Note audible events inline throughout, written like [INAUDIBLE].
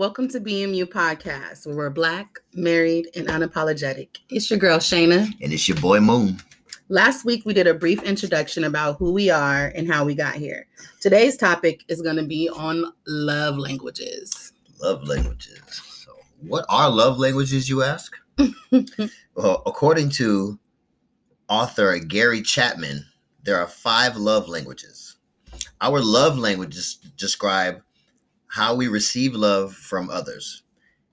Welcome to BMU Podcast, where we're black, married, and unapologetic. It's your girl, Shaina. And it's your boy, Moon. Last week, we did a brief introduction about who we are and how we got here. Today's topic is going to be on love languages. Love languages. So, what are love languages, you ask? [LAUGHS] well, according to author Gary Chapman, there are five love languages. Our love languages describe how we receive love from others.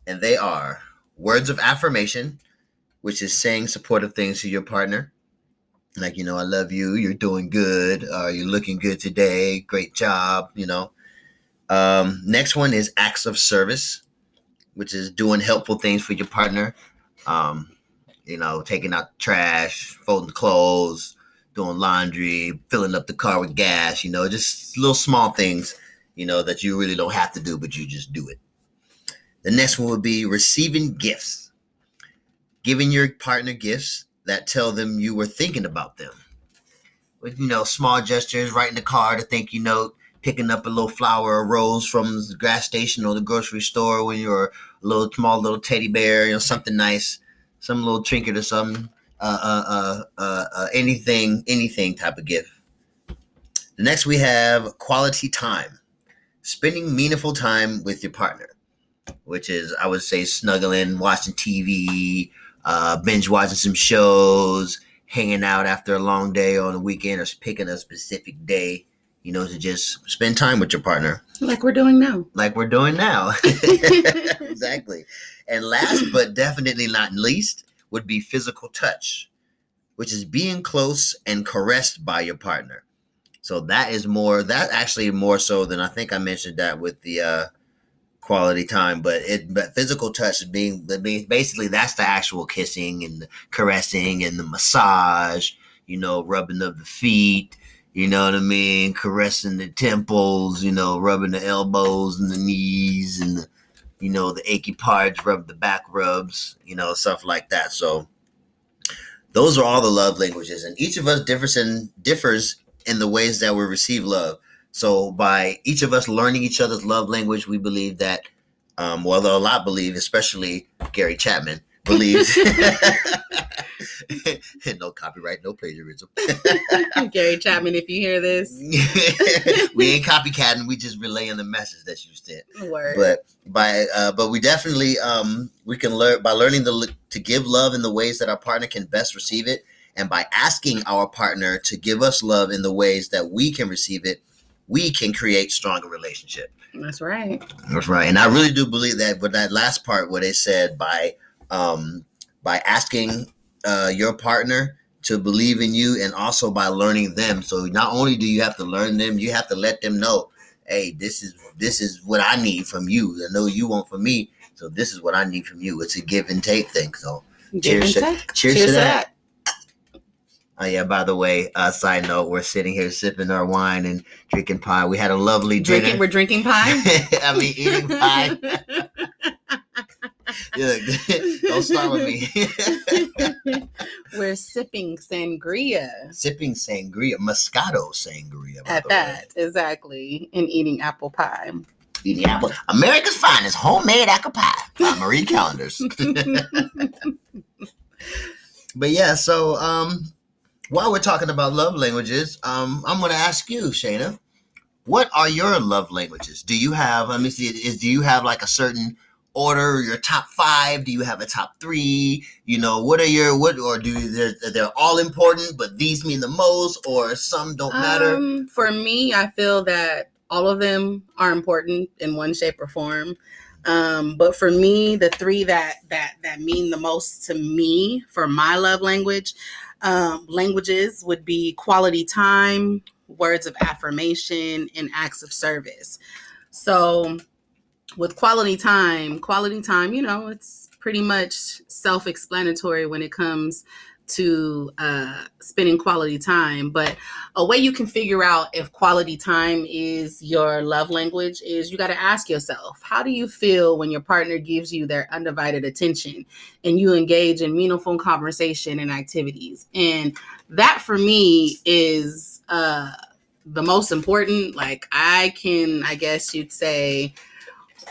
And they are words of affirmation, which is saying supportive things to your partner. Like, you know, I love you, you're doing good, uh, you're looking good today, great job, you know. Um, next one is acts of service, which is doing helpful things for your partner. Um, you know, taking out trash, folding clothes, doing laundry, filling up the car with gas, you know, just little small things you know, that you really don't have to do, but you just do it. The next one would be receiving gifts, giving your partner gifts that tell them you were thinking about them. With, you know, small gestures, writing a card, a thank you note, picking up a little flower or rose from the gas station or the grocery store when you're a little small little teddy bear, you know, something nice, some little trinket or something, uh, uh, uh, uh, uh anything, anything type of gift. The next we have quality time spending meaningful time with your partner, which is, I would say, snuggling, watching TV, uh, binge watching some shows, hanging out after a long day on the weekend, or picking a specific day, you know, to just spend time with your partner. Like we're doing now. Like we're doing now. [LAUGHS] exactly. And last [CLEARS THROAT] but definitely not least would be physical touch, which is being close and caressed by your partner. So that is more that actually more so than I think I mentioned that with the uh quality time, but it but physical touch being basically that's the actual kissing and the caressing and the massage, you know, rubbing of the feet, you know what I mean, caressing the temples, you know, rubbing the elbows and the knees and the you know the achy parts, rub the back rubs, you know, stuff like that. So those are all the love languages, and each of us differs in differs in the ways that we receive love. So by each of us learning each other's love language, we believe that, um, well, a lot believe, especially Gary Chapman believes. [LAUGHS] no copyright, no plagiarism. [LAUGHS] Gary Chapman, if you hear this, [LAUGHS] we ain't copycatting. We just relaying the message that you sent. Word. But by, uh, but we definitely, um, we can learn by learning the, to give love in the ways that our partner can best receive it and by asking our partner to give us love in the ways that we can receive it, we can create stronger relationship. That's right. That's right. And I really do believe that with that last part where they said by um by asking uh your partner to believe in you and also by learning them. So not only do you have to learn them, you have to let them know, hey, this is this is what I need from you. I know you want from me. So this is what I need from you. It's a give and take thing. So give cheers, to, cheers, cheers, to that. that. Oh yeah, by the way, uh, side note, we're sitting here sipping our wine and drinking pie. We had a lovely drinking. Dinner. We're drinking pie. [LAUGHS] I mean, eating pie. [LAUGHS] [LAUGHS] don't start with me. we're sipping sangria. Sipping sangria, Moscato sangria. At that, way. exactly, and eating apple pie. Eating apple, America's finest homemade apple pie by Marie Callender's. but yeah, so um, while we're talking about love languages, um, I'm going to ask you, Shaina, what are your love languages? Do you have? Let me see. Is do you have like a certain order? Your top five? Do you have a top three? You know, what are your what? Or do they're they're all important, but these mean the most, or some don't matter? Um, for me, I feel that all of them are important in one shape or form. Um, but for me, the three that that that mean the most to me for my love language, um, languages would be quality time, words of affirmation, and acts of service. So, with quality time, quality time, you know, it's pretty much self explanatory when it comes to uh, spending quality time. But a way you can figure out if quality time is your love language is you got to ask yourself, how do you feel when your partner gives you their undivided attention and you engage in meaningful conversation and activities? And that for me is uh, the most important. Like, I can, I guess you'd say,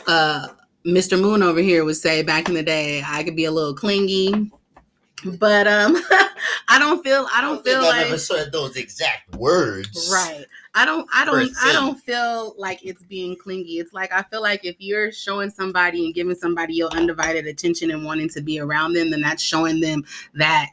uh, Mr. Moon over here would say back in the day, I could be a little clingy. But um [LAUGHS] I don't feel I don't, feel I like never said those exact words. right. I don't I don't I don't feel like it's being clingy. It's like I feel like if you're showing somebody and giving somebody your undivided attention and wanting to be around them, then that's showing them that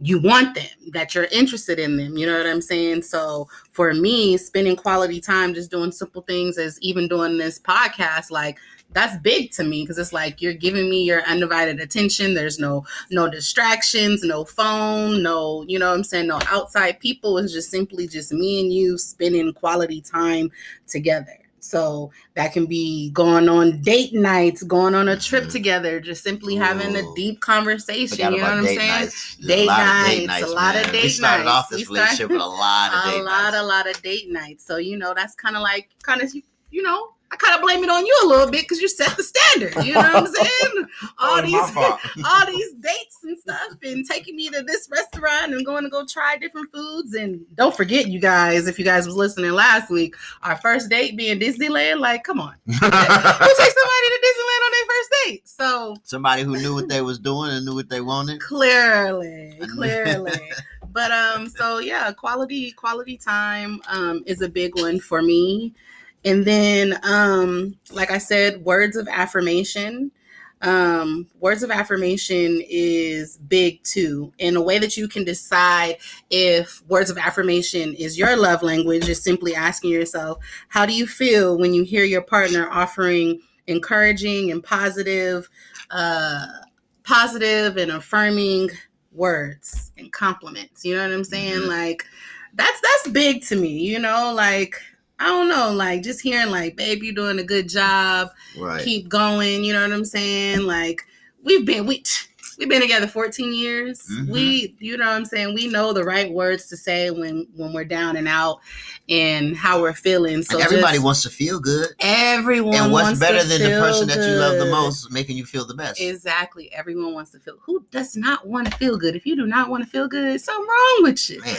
you want them, that you're interested in them. You know what I'm saying? So for me, spending quality time just doing simple things as even doing this podcast, like that's big to me because it's like you're giving me your undivided attention. There's no no distractions, no phone, no, you know what I'm saying, no outside people. It's just simply just me and you spending quality time together. So that can be going on date nights, going on a trip Mhm. together, just simply having a deep conversation. You know what I'm date saying? nights. Date a lot of date nights, nights, lot. We started off this We relationship with a lot of [LAUGHS] a date lot, nights. a lot of date nights. So you know that's kind of like kind of you know I kind of blame it on you a little bit because you set the standard. You know what I'm [LAUGHS] saying? All Oh, these [LAUGHS] all these dates and stuff and taking me to this restaurant and going to go try different foods and don't forget you guys if you guys was listening last week our first date being disneyland like come on [LAUGHS] who takes somebody to disneyland on their first date so Somebody who knew what they was doing and knew what they wanted. clearly clearly but um so yeah quality quality time um is a big one for me and then um like i said words of affirmation. Um words of affirmation is big too. In a way that you can decide if words of affirmation is your love language is simply asking yourself how do you feel when you hear your partner offering encouraging and positive uh positive and affirming words and compliments? You know what i'm saying? Mhm. like that's that's big to me you know? Like i don't know like just hearing like babe you're doing a good job Right. keep going you know what i'm saying like we've been we [TSK] we've been together 14 years Mhm. we you know what i'm saying we know the right words to say when when we're down and out and how we're feeling so Like, everybody just- wants to feel good. everyone And what's better than the person that you love the most making you feel the best? Exactly. Everyone wants to feel. Who does not want to feel good? If you do not want to feel good, something wrong with you. Man,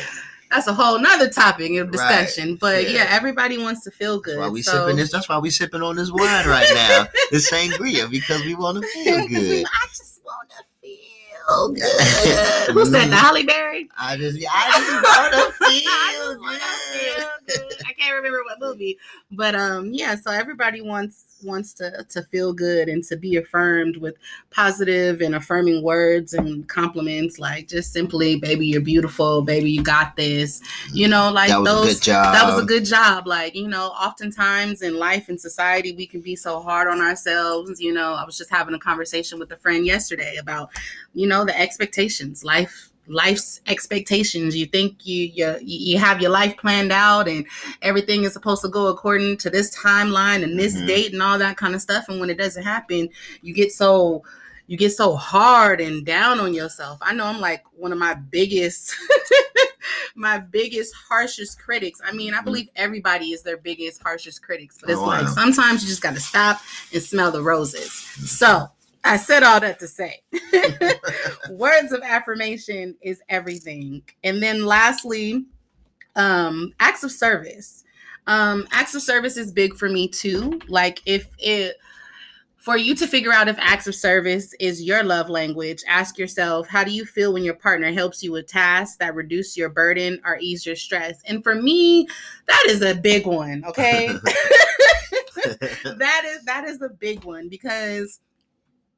That's a whole nother topic of discussion. But yeah. yeah. everybody wants to feel good. that's why we so- sipping this. That's why we sipping on this wine right now. [LAUGHS] this sangria because we want to feel [LAUGHS] good. I just want to feel [LAUGHS] good. Who said the Halle Berry? I just, I just want to feel just wanna good. feel good. I can't remember what movie, but um, yeah. So everybody wants wants to to feel good and to be affirmed with positive and affirming words and compliments, like just simply, "Baby, you're beautiful. Baby, you got this." You know, mm-hmm. like that was those. a good job. that was a good job. Like, you know, oftentimes in life and society, we can be so hard on ourselves. You know, I was just having a conversation with a friend yesterday about, you know, the expectations, life life's expectations you think you you you have your life planned out and everything is supposed to go according to this timeline and this Mhm. date and all that kind of stuff and when it doesn't happen you get so you get so hard and down on yourself i know i'm like one of my biggest [LAUGHS] my biggest harshest critics i mean i Mhm. believe everybody is their biggest harshest critics but it's Oh, like wow. sometimes you just got to stop and smell the roses so i said all that to say [LAUGHS] words of affirmation is everything. And then lastly um acts of service. Um acts of service is big for me too. Like if it for you to figure out if acts of service is your love language ask yourself how do you feel when your partner helps you with tasks that reduce your burden or ease your stress? And for me that is a big one okay? [LAUGHS] [LAUGHS] That is that is a big one because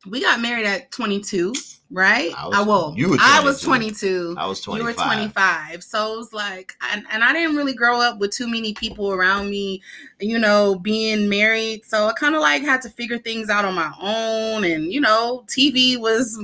we got married at 22 right? I was- uh, I, will you were i was 22. 22 I was you 25. were 25 so it was like and, and i didn't really grow up with too many people around me you know being married. So i kind of like had to figure things out on my own. And you know tv was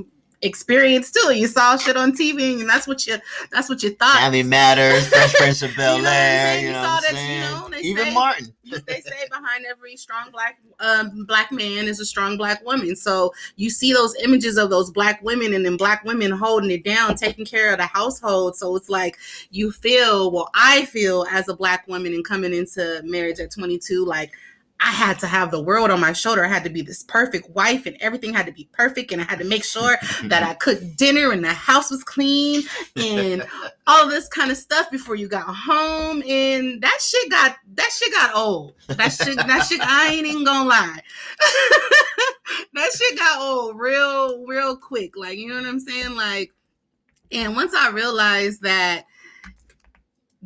experience too you saw shit on tv and that's what you that's what you thought Family Matters, [LAUGHS] Fresh Prince of Bel You know what I'm Air, saying? you know saw what I'm that, you know, Even say- Martin. they say behind every strong black um, black man is a strong black woman. So you see those images of those black women and then black women holding it down, taking care of the household. So it's like you feel, well, I feel as a black woman and coming into marriage at 22, like I had to have the world on my shoulder. I had to be this perfect wife and everything had to be perfect. And I had to make sure that I cooked dinner and the house was clean and [LAUGHS] all this kind of stuff before you got home. And that shit got that shit got old. That shit, that shit, I ain't even gonna lie. [LAUGHS] that shit got old real, real quick. Like, you know what I'm saying? Like, and once I realized that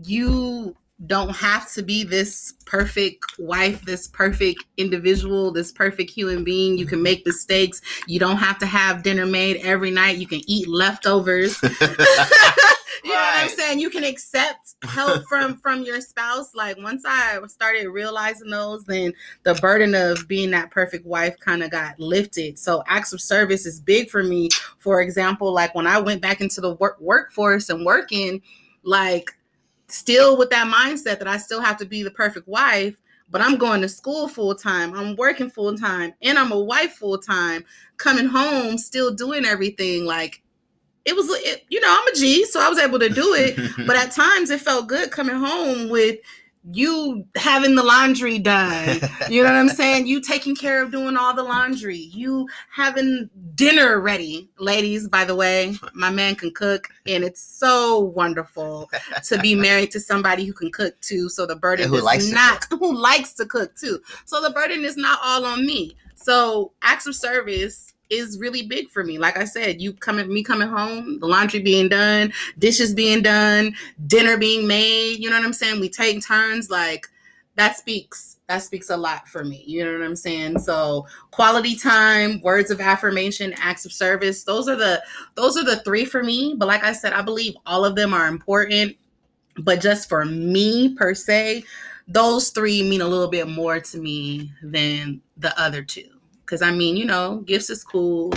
you don't have to be this perfect wife, this perfect individual, this perfect human being. You can make mistakes. You don't have to have dinner made every night. You can eat leftovers. [LAUGHS] you know what I'm saying? You can accept help from from your spouse. Like once I started realizing those, then the burden of being that perfect wife kind of got lifted. So acts of service is big for me. For example, like when I went back into the work workforce and working, like still with that mindset that I still have to be the perfect wife, but I'm going to school full time, I'm working full time, and I'm a wife full time, coming home, still doing everything. Like it was, it, you know, I'm a G, so I was able to do it. [LAUGHS] but at times it felt good coming home with you having the laundry done. [LAUGHS] You know what I'm saying? You taking care of doing all the laundry. You having dinner ready. Ladies, by the way, my man can cook and it's so wonderful to be [LAUGHS] married to somebody who can cook too. So the burden is likes not [LAUGHS] who likes to cook too. So the burden is not all on me. So acts of service is really big for me. Like I said, you coming me coming home, the laundry being done, dishes being done, dinner being made, you know what I'm saying? We take turns like that speaks that speaks a lot for me. You know what I'm saying? So, quality time, words of affirmation, acts of service, those are the those are the three for me, but like I said, I believe all of them are important, but just for me per se, those three mean a little bit more to me than the other two. Because I mean, you know, gifts is cool,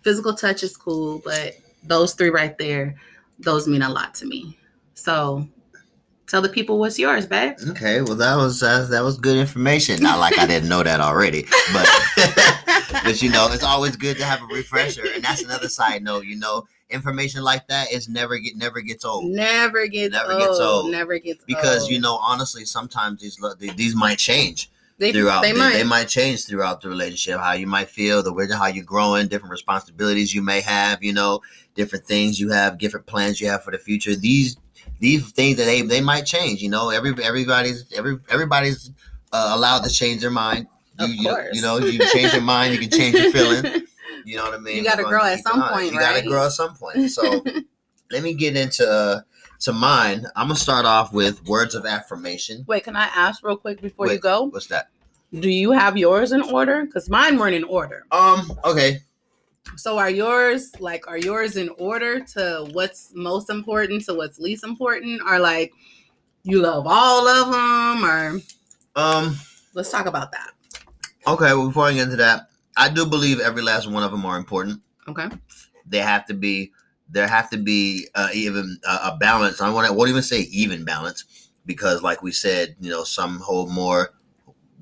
physical touch is cool, but those three right there, those mean a lot to me. So tell the people what's yours, babe. Okay, well that was uh, that was good information. Not like I [LAUGHS] didn't know that already, but [LAUGHS] but you know, it's always good to have a refresher. And that's another side note. You know, information like that is never get never gets old. Never gets never old. gets old. Never gets because old. you know honestly sometimes these these might change they, throughout they, the, might. they might change throughout the relationship how you might feel the way how you're growing different responsibilities you may have you know different things you have different plans you have for the future these these things that they they might change you know every everybody's every everybody's uh, allowed to change their mind you, of course. You, you know you change your mind you can change your feeling [LAUGHS] you know what i mean you got to grow at some point you right? got to grow at some point so [LAUGHS] let me get into uh, to mine, I'm gonna start off with words of affirmation. Wait, can I ask real quick before Wait, you go? What's that? Do you have yours in order? Because mine weren't in order. Um. Okay. So are yours like are yours in order to what's most important to what's least important? Or like you love all of them? Or um. Let's talk about that. Okay. Well, before I get into that, I do believe every last one of them are important. Okay. They have to be there have to be uh, even uh, a balance. I want to won't even say even balance because, like we said, you know, some hold more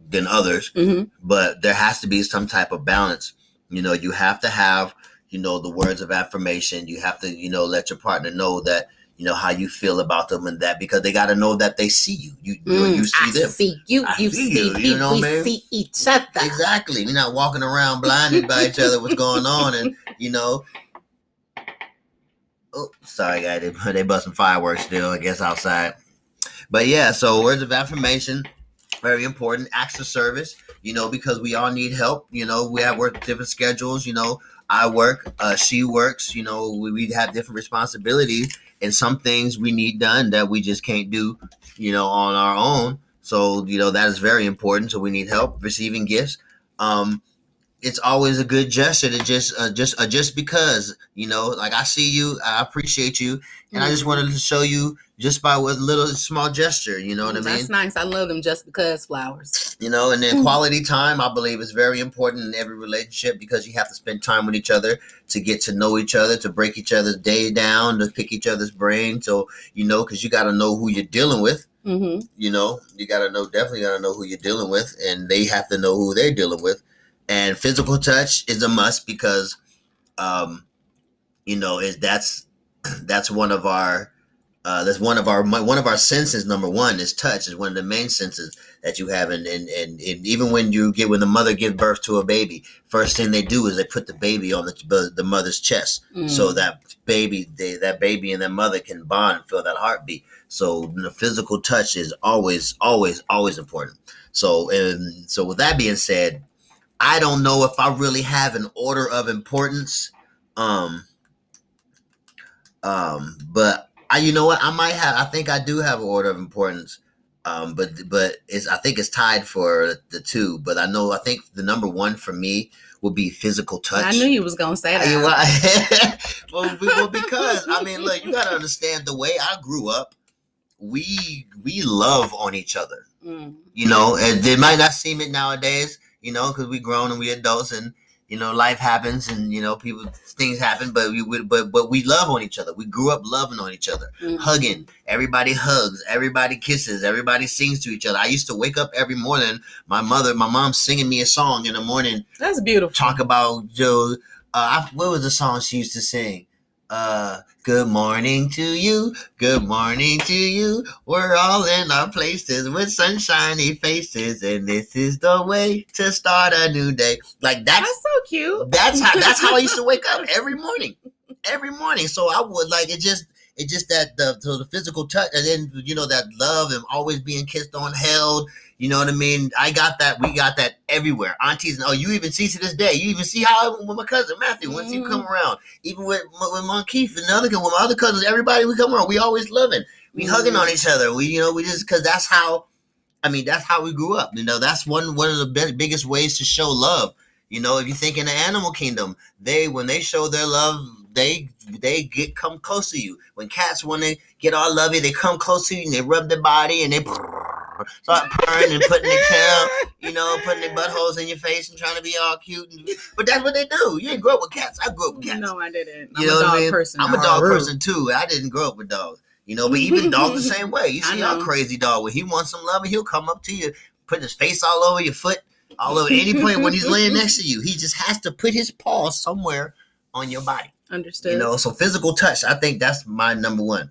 than others, mm-hmm. but there has to be some type of balance. You know, you have to have you know the words of affirmation. You have to you know let your partner know that you know how you feel about them and that because they got to know that they see you. You mm, you see I them. See you. I you see, you. You know, we man? see each other. Exactly. We're not walking around blinded by each other. What's going on? And you know, Oh, sorry, guy. They [LAUGHS] they busting fireworks still. I guess outside. But yeah, so words of affirmation, very important. Acts of service, you know, because we all need help. You know, we have work different schedules. You know, I work, uh, she works. You know, we, we have different responsibilities, and some things we need done that we just can't do. You know, on our own. So you know that is very important. So we need help receiving gifts. Um, it's always a good gesture to just uh, just uh, just because you know like i see you i appreciate you and mm-hmm. i just mm-hmm. wanted to show you just by a little small gesture you know what that's i mean that's nice i love them just because flowers you know and then quality time i believe is very important in every relationship because you have to spend time with each other to get to know each other to break each other's day down to pick each other's brain so you know because you got to know who you're dealing with mm-hmm. you know you got to know definitely got to know who you're dealing with and they have to know who they're dealing with and physical touch is a must because um you know is that's [CLEARS THROAT] that's one of our uh, that's one of our one of our senses. Number one is touch. Is one of the main senses that you have, and and, and and even when you get when the mother gives birth to a baby, first thing they do is they put the baby on the the mother's chest, Mm. so that baby they, that baby and that mother can bond and feel that heartbeat. So the physical touch is always always always important. So and so with that being said, I don't know if I really have an order of importance. Um. Um, but I, you know what, I might have. I think I do have an order of importance. Um, but but it's I think it's tied for the two. But I know I think the number one for me would be physical touch. I knew you was gonna say that. [LAUGHS] well, well, because I mean, look, you gotta understand the way I grew up. We we love on each other. Mm. You know, and they might not seem it nowadays. You know, because we grown and we adults, and you know, life happens, and you know, people things happen. But we would, but but we love on each other. We grew up loving on each other Mm. hugging. Everybody hugs. Everybody kisses. Everybody sings to each other. I used to wake up every morning. My mother, my mom, singing me a song in the morning. That's beautiful. Talk about Joe. Uh, I, what was the song she used to sing? Uh, good morning to you. Good morning to you. We're all in our places with sunshiny faces, and this is the way to start a new day. Like that's That's so cute. that's how that's how I used to [LAUGHS] wake up every morning, every morning. So I would like it just it just that the so the physical touch and then you know that love and always being kissed on, held. You know what I mean? I got that. We got that everywhere. Aunties, and oh, you even see to this day. You even see how with my cousin Matthew once you come mm-hmm. around, even with with Monkeith and the other with my other cousins, everybody we come around, we always loving. We mm-hmm. hugging on each other. We you know we just because that's how. I mean that's how we grew up. You know that's one one of the bi- biggest ways to show love. You know, if you think in the animal kingdom, they when they show their love, they they get come close to you. When cats want to get all lovey, they come close to you and they rub their body and they start purring and putting their tail, [LAUGHS] you know, putting their buttholes in your face and trying to be all cute. And, but that's what they do. You didn't grow up with cats. I grew up with cats. No, I didn't. I'm You know a what dog I mean? person. I'm a dog Arr. person too. I didn't grow up with dogs. You know, but even [LAUGHS] dogs the same way. You see our crazy dog when he wants some love, he'll come up to you, put his face all over your foot, all over any point when he's laying next to you. He just has to put his paw somewhere on your body. Understood. You know, so physical touch, I think that's my number one.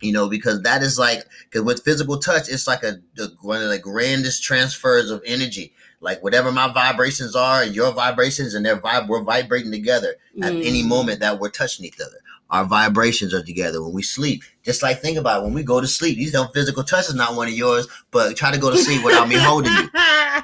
You know, because that is like, because with physical touch, it's like a, a one of the grandest transfers of energy. Like whatever my vibrations are, and your vibrations, and their vibe, we're vibrating together at any Mm. moment that we're touching each other. Our vibrations are together when we sleep. Just like think about it, when we go to sleep. These don't physical touch is not one of yours, but try to go to sleep without me holding you. [LAUGHS]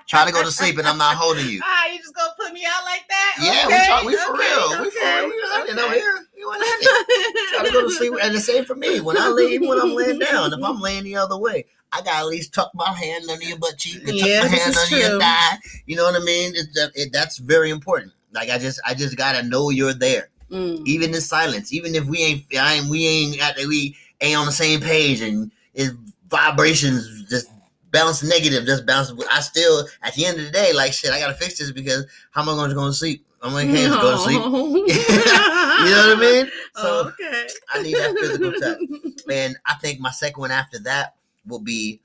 Try to go to sleep and I'm not holding you. Ah, you just gonna put me out like that? Yeah, okay. we, talk, we for okay, real. We for real. We hugging okay. over here. We want to [LAUGHS] go to sleep. And the same for me. When I lay, when I'm laying down, if I'm laying the other way, I gotta at least tuck my hand under your butt cheek and Yeah, tuck my hand under your thigh. You know what I mean? It, that- it, that's very important. Like I just, I just gotta know you're there, Mm. even in silence. Even if we ain't, I ain't, we ain't, at, we ain't on the same page, and it vibrations just bounce negative, just bounce. I still, at the end of the day, like shit, I gotta fix this because how am I going to go to sleep? I'm like, can't go to sleep. [LAUGHS] You know what I mean? [LAUGHS] So okay. I need that physical touch. [LAUGHS] And I think my second one after that will be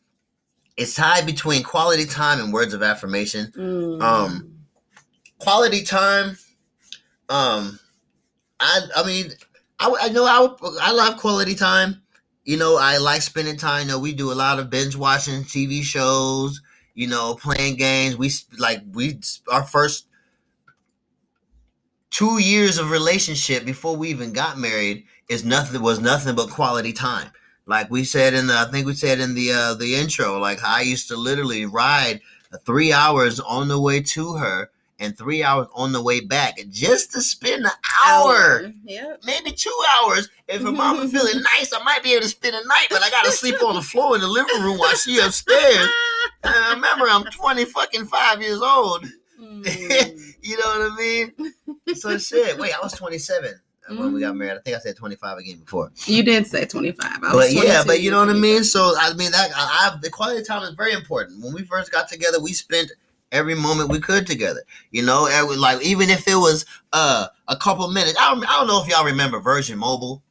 it's tied between quality time and words of affirmation. Mm. Um, Quality time, um, I I mean, I, I know I I love quality time. You know, I like spending time. You know, we do a lot of binge watching TV shows. You know, playing games. We like we our first two years of relationship before we even got married is nothing was nothing but quality time. Like we said in the, I think we said in the uh, the intro, like I used to literally ride three hours on the way to her and three hours on the way back just to spend an hour, Yep. maybe two hours. If her mama [LAUGHS] feeling nice, I might be able to spend a night, but I gotta sleep on the floor in the living room while she upstairs. And I remember I'm 20 fucking five years old. Mm. [LAUGHS] You know what I mean? So shit. Wait, I was 27 when we got Mhm. married. I think I said 25 again before. You did say 25. I But was yeah, but you know what I mean. So I mean that I, I the quality time is very important. When we first got together, we spent every moment we could together. You know, every, like even if it was uh a couple minutes. I don't, I don't know if y'all remember Virgin Mobile.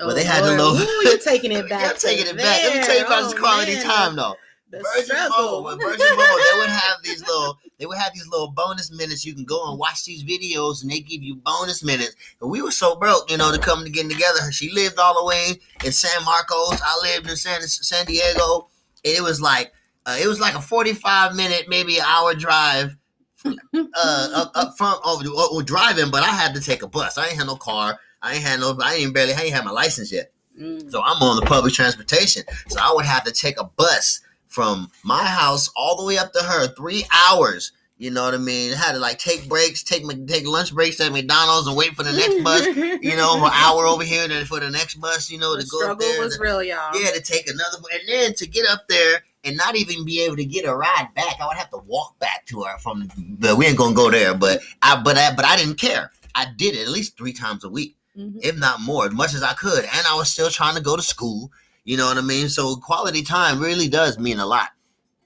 Oh, but they had the Lord. little- Ooh, you're taking [LAUGHS] it back. I'm taking it back. Let me tell you about this quality Oh, man. time though. The Virgin struggle. Mobile. Virgin Mobile, they would have these little, they would have these little bonus minutes. You can go and watch these videos, and they give you bonus minutes. And we were so broke, you know, to come to getting together. She lived all the way in San Marcos. I lived in San San Diego. And it was like, uh, it was like a forty-five minute, maybe an hour drive. Uh, up, up front over oh, driving, but I had to take a bus. I ain't had no car. I ain't had no. I ain't barely. I ain't had my license yet. Mm. So I'm on the public transportation. So I would have to take a bus from my house all the way up to her, three hours. You know what I mean? I had to like take breaks, take my take lunch breaks at McDonald's and wait for the next bus. [LAUGHS] You know, for an hour over here, then for the next bus. You know, the to go up struggle there. was and- real, y'all. yeah, to take another, and then to get up there and not even be able to get a ride back, I would have to walk back to her from. But we ain't gonna go there. But I, but I, but I didn't care. I did it at least three times a week Mhm. if not more, as much as I could. And I was still trying to go to school. You know what I mean? So quality time really does mean a lot.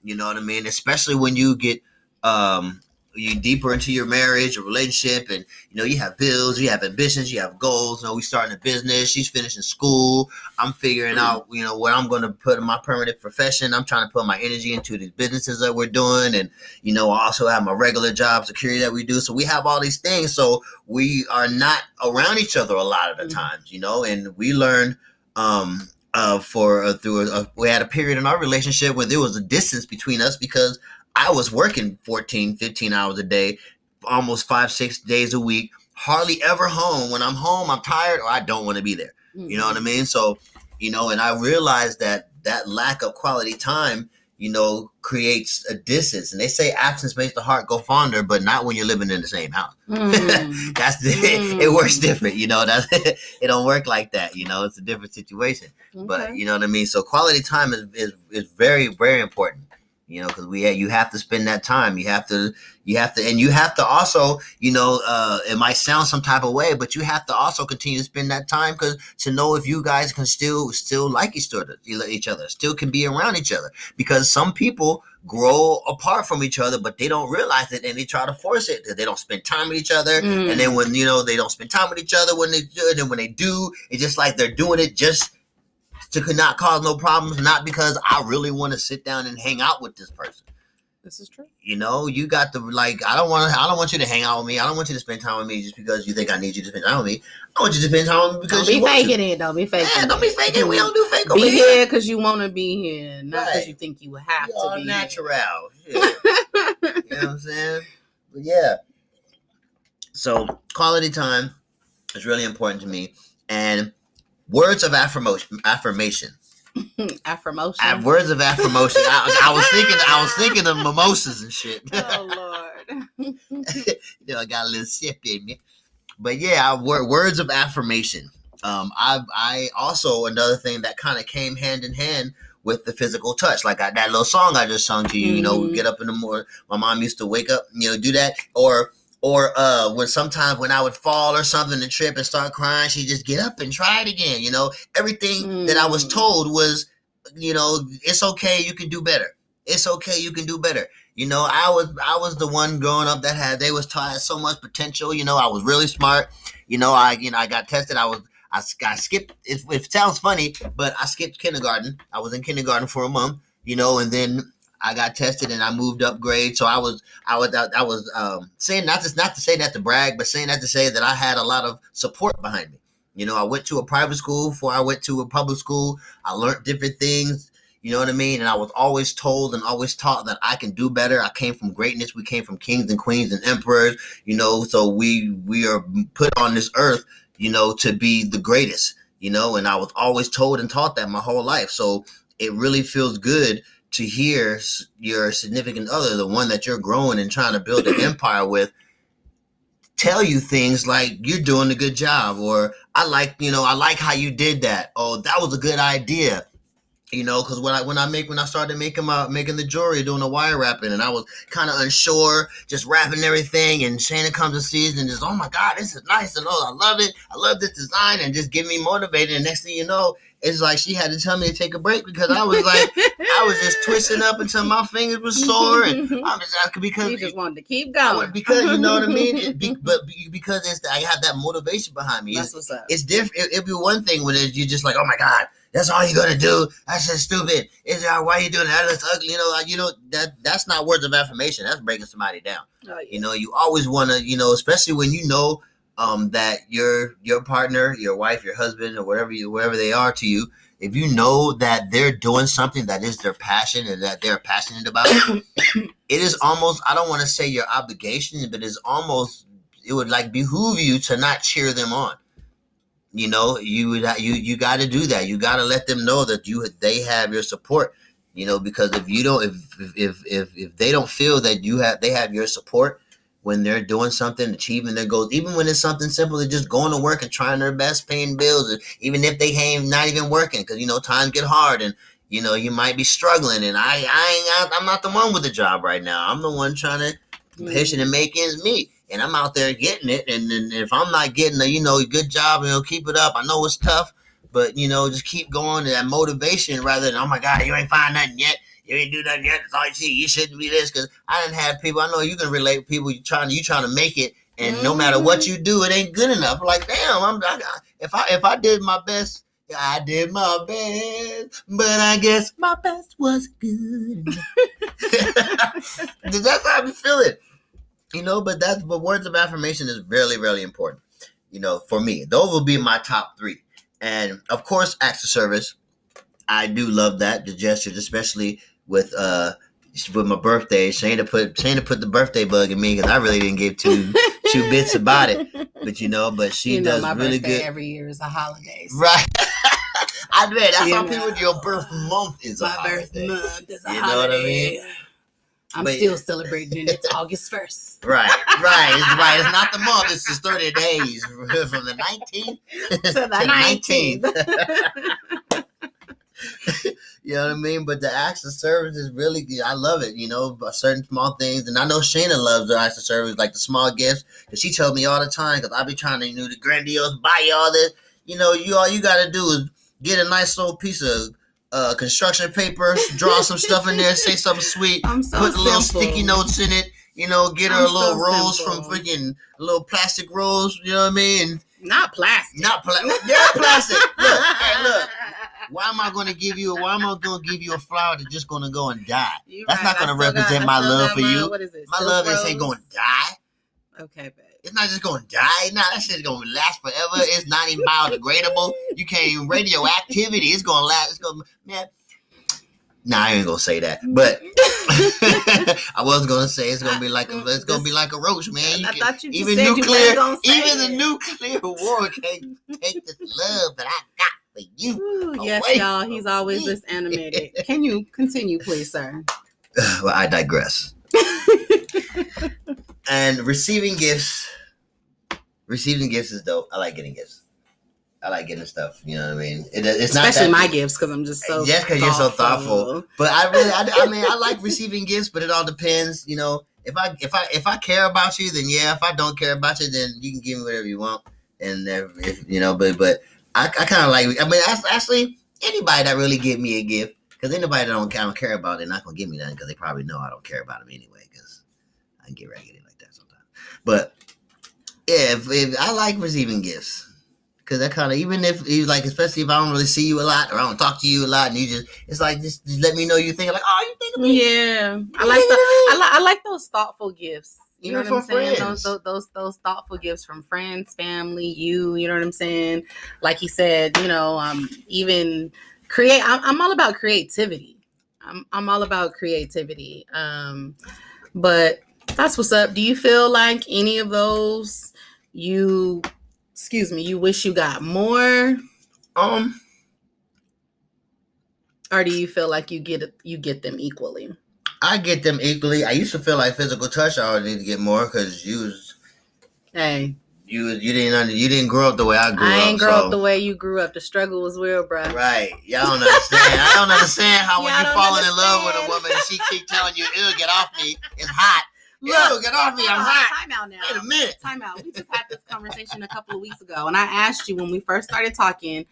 You know what I mean? Especially when you get um you deeper into your marriage or relationship and you know you have bills, you have ambitions, you have goals. You know, we starting a business, she's finishing school. I'm figuring out, you know, what I'm gonna put in my permanent profession. I'm trying to put my energy into these businesses that we're doing and you know, I also have my regular job security that we do. So we have all these things. So we are not around each other a lot of the Mhm. times, you know, and we learn um uh for uh, through a, a, we had a period in our relationship where there was a distance between us because I was working 14, 15 hours a day, almost five, six days a week, hardly ever home. When I'm home, I'm tired or I don't want to be there. You know what I mean? So, you know, and I realized that that lack of quality time, you know, creates a distance. And they say absence makes the heart go fonder, but not when you're living in the same house. [LAUGHS] Mm. That's the, it works different, you know. That [LAUGHS] it don't work like that, you know. It's a different situation, but you know what I mean. So quality time is is, is very very important, you know, because we you have to spend that time. You have to you have to, and you have to also, you know, uh, it might sound some type of way, but you have to also continue to spend that time because to know if you guys can still still like each other, each other, still can be around each other. Because some people grow apart from each other, but they don't realize it and they try to force it. They don't spend time with each other, Mm. and then when you know they don't spend time with each other when they do, and then when they do, it's just like they're doing it just to could not cause no problems, not because I really want to sit down and hang out with this person. This is true. You know, you got to like. I don't want. I don't want you to hang out with me. I don't want you to spend time with me just because you think I need you to spend time with me. I want you to spend time with me because Don't be you to. faking it. Don't be faking Yeah, don't be faking. We don't do fake Be here. because you want to be here, not because Right. you think you have We to be. natural. [LAUGHS] Shit. you know what I'm saying? But yeah. So quality time is really important to me, and words of affirmation. Affirmation. [LAUGHS] Affirmation. Words of affirmation. I, I was thinking. I was thinking of mimosas and shit. [LAUGHS] oh Lord. [LAUGHS] you know, I got a little sip in me. But yeah, I, words of affirmation. Um, I I also another thing that kind of came hand in hand with the physical touch, like I, that little song I just sung to you. You know, Mhm. get up in the morning. My mom used to wake up, you know, do that, or or uh, when sometimes when I would fall or something and trip and start crying, she'd just get up and try it again. You know, everything that I was Mm. told was, you know, it's okay, you can do better. It's okay, you can do better. You know, I was I was the one growing up that had they was taught so much potential. You know, I was really smart. You know, I you know I got tested. I was I, I skipped. It, it sounds funny, but I skipped kindergarten. I was in kindergarten for a month. You know, and then I got tested and I moved up grade. So I was I was I, was um, saying not to not to say that to brag, but saying that to say that I had a lot of support behind me. You know, I went to a private school before I went to a public school. I learned different things. You know what I mean? And I was always told and always taught that I can do better. I came from greatness. We came from kings and queens and emperors. You know, so we we are put on this earth, you know, to be the greatest. You know, and I was always told and taught that my whole life. So it really feels good to hear your significant other, the one that you're growing and trying to build an [CLEARS THROAT] empire with, tell you things like you're doing a good job, or I like, you know, I like how you did that. Oh, that was a good idea. You know, because when I when I make when I started making my making the jewelry, doing the wire wrapping, and I was kind of unsure, just wrapping everything, and Shana comes and sees and just, oh my god, this is nice, and oh, I love it, I love this design, and just get me motivated. And next thing you know, it's like she had to tell me to take a break because I was like, I was just twisting up until my fingers were sore, and [LAUGHS] I'm just asking because you just wanted to keep going because you know what I mean. It be, [LAUGHS] but because it's I have that motivation behind me. That's It's, what's up. it's different. It, it'd be one thing when you're just like, oh my god, That's all you're gonna do. That's just stupid. Is that why you doing that? That's ugly. You know, like, you know that that's not words of affirmation. That's breaking somebody down. Oh, yeah. You know, you always want to, you know, especially when you know um, that your your partner, your wife, your husband, or whatever you wherever they are to you, if you know that they're doing something that is their passion and that they're passionate about, [COUGHS] it is almost I don't want to say your obligation, but it's almost it would like behoove you to not cheer them on. You know, you you you got to do that. You got to let them know that you they have your support. You know, because if you don't, if if if if they don't feel that you have they have your support when they're doing something, achieving their goals, even when it's something simple, they're just going to work and trying their best, paying bills, even if they ain't not even working, because you know times get hard and you know you might be struggling. And I I ain't I'm not the one with the job right now. I'm the one trying to pushing and make ends meet. And I'm out there getting it. And, and if I'm not getting a, you know, good job, you know, keep it up. I know it's tough, but you know, just keep going to that motivation rather than, oh my God, you ain't find nothing yet. You ain't do nothing yet. That's all you see. You shouldn't be this. Cause I didn't have people. I know you can relate with people. You trying to, you trying to make it. And no matter what mm-hmm. you do, it ain't good enough. Like, damn, I'm, I, if I, if I did my best, I did my best, but I guess my best was good. That's how I feel it you know but that's but words of affirmation is really really important you know for me. Those will be my top three. And of course acts of service. I do love that the gestures especially with uh with my birthday. Shaina put shaina put the birthday bug in me because i really didn't give two two bits about it. But you know but she you know, does my really birthday good. every year is a holiday. so. Right. [LAUGHS] I bet. That's You how know. people your birth month is a my birth holiday. month is a You know what I mean? I'm But- still celebrating it. It's August 1st. [LAUGHS] Right, right, it's right. It's not the month. It's just thirty days [LAUGHS] from the nineteenth to the 19th. [LAUGHS] you know what I mean? But the acts of service is really good. I love it, you know, certain small things. And I know Shaina loves the acts of service, like the small gifts. Because she tells me all the time, because I be trying to, you know, the grandiose, buy you all this. You know, you all you got to do is get a nice little piece of uh, construction paper, draw some stuff in there, say something sweet, [LAUGHS] I'm so put little sticky notes in it. You know, get her I'm a little so rolls simple. from freaking little plastic rolls. You know what I mean? Not plastic. Not plastic. Yeah, plastic. Look, hey, look. Why am I going to give you? Why am I going to give you a flower that's just going to go and die? You That's right. not gonna represent got- my love for my- you. What is it? My Silk love is ain't going to die. Okay, babe. It's not just to die. Nah, that shit's to last forever. It's not even biodegradable. You can't even radioactivity. It's to last. It's to man. Nah, I ain't gonna say that, but [LAUGHS] I was gonna say it's gonna be like a, it's gonna be like a roach, man. You I can- thought you even said you nuclear, say even the nuclear war can't take this love that I got for you. Ooh, yes, y'all. He's always this animated. [LAUGHS] Can you continue, please, sir? well, I digress. [LAUGHS] and receiving gifts, receiving gifts is dope. I like getting gifts. I like getting stuff. You know what I mean? It, it's not Especially my gifts because I'm just so yes, because you're so thoughtful. But I really, I, I mean, I like receiving gifts, but it all depends. You know, if I if I if I care about you, then yeah. If I don't care about you, then you can give me whatever you want. And if, you know, but but I, I kind of like. I mean, act- actually, anybody that really give me a gift, because anybody that don't, I don't care about, it, they're not gonna give me nothing because they probably know I don't care about them anyway. Because I can get raggedy like that sometimes. But yeah, if, if I like receiving gifts. Cause that kind of even if you like, especially if I don't really see you a lot or I don't talk to you a lot, and you just it's like just, just let me know you think like oh you think of me. Yeah, I like the I like I like those thoughtful gifts. You know Even what I'm saying? Those, those those those thoughtful gifts from friends, family, you. You know what I'm saying? Like he said, you know, um, even create. I'm, I'm all about creativity. I'm I'm all about creativity. Um, but that's what's up. Do you feel like any of those you? Excuse me. You wish you got more, Um, or do you feel like you get it, you get them equally? I get them equally. I used to feel like physical touch. I would need to get more because you was Hey, you you didn't you didn't grow up the way I grew up. I up. ain't grow so- up the way you grew up. The struggle was real, bro. Right, y'all don't understand. I don't understand how [LAUGHS] when you falling in love with a woman and she keep telling you, "Ew, get off me, it's hot." Look, get off me, I'm hot. Time out now. Wait a minute. Time out. We just had this conversation a couple of weeks ago, and I asked you when we first started talking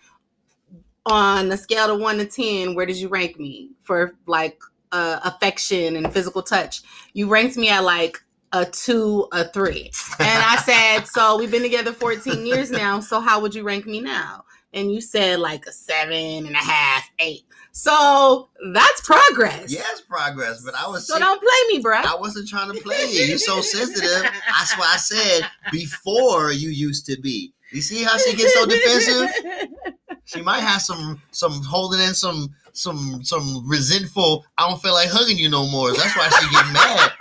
on a scale of one to ten, where did you rank me for like uh, affection and physical touch? You ranked me at like a two, a three, and I said, so we've been together 14 years now. So how would you rank me now? and you said like a seven and a half, eight. So that's progress. Yes, progress. But I was So don't play me, bro. I wasn't trying to play you. You're so sensitive. That's why I said before you used to be. You see how she gets so defensive? She might have some some holding in some some some resentful. I don't feel like hugging you no more. That's why she get mad.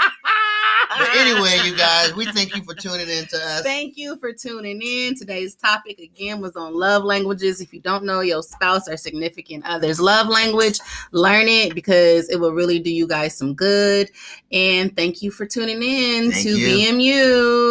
But anyway, you guys, we thank you for tuning in to us. Thank you for tuning in. Today's topic again was on love languages. If you don't know your spouse or significant other's love language, learn it because it will really do you guys some good. And thank you for tuning in Thank to you. BMU.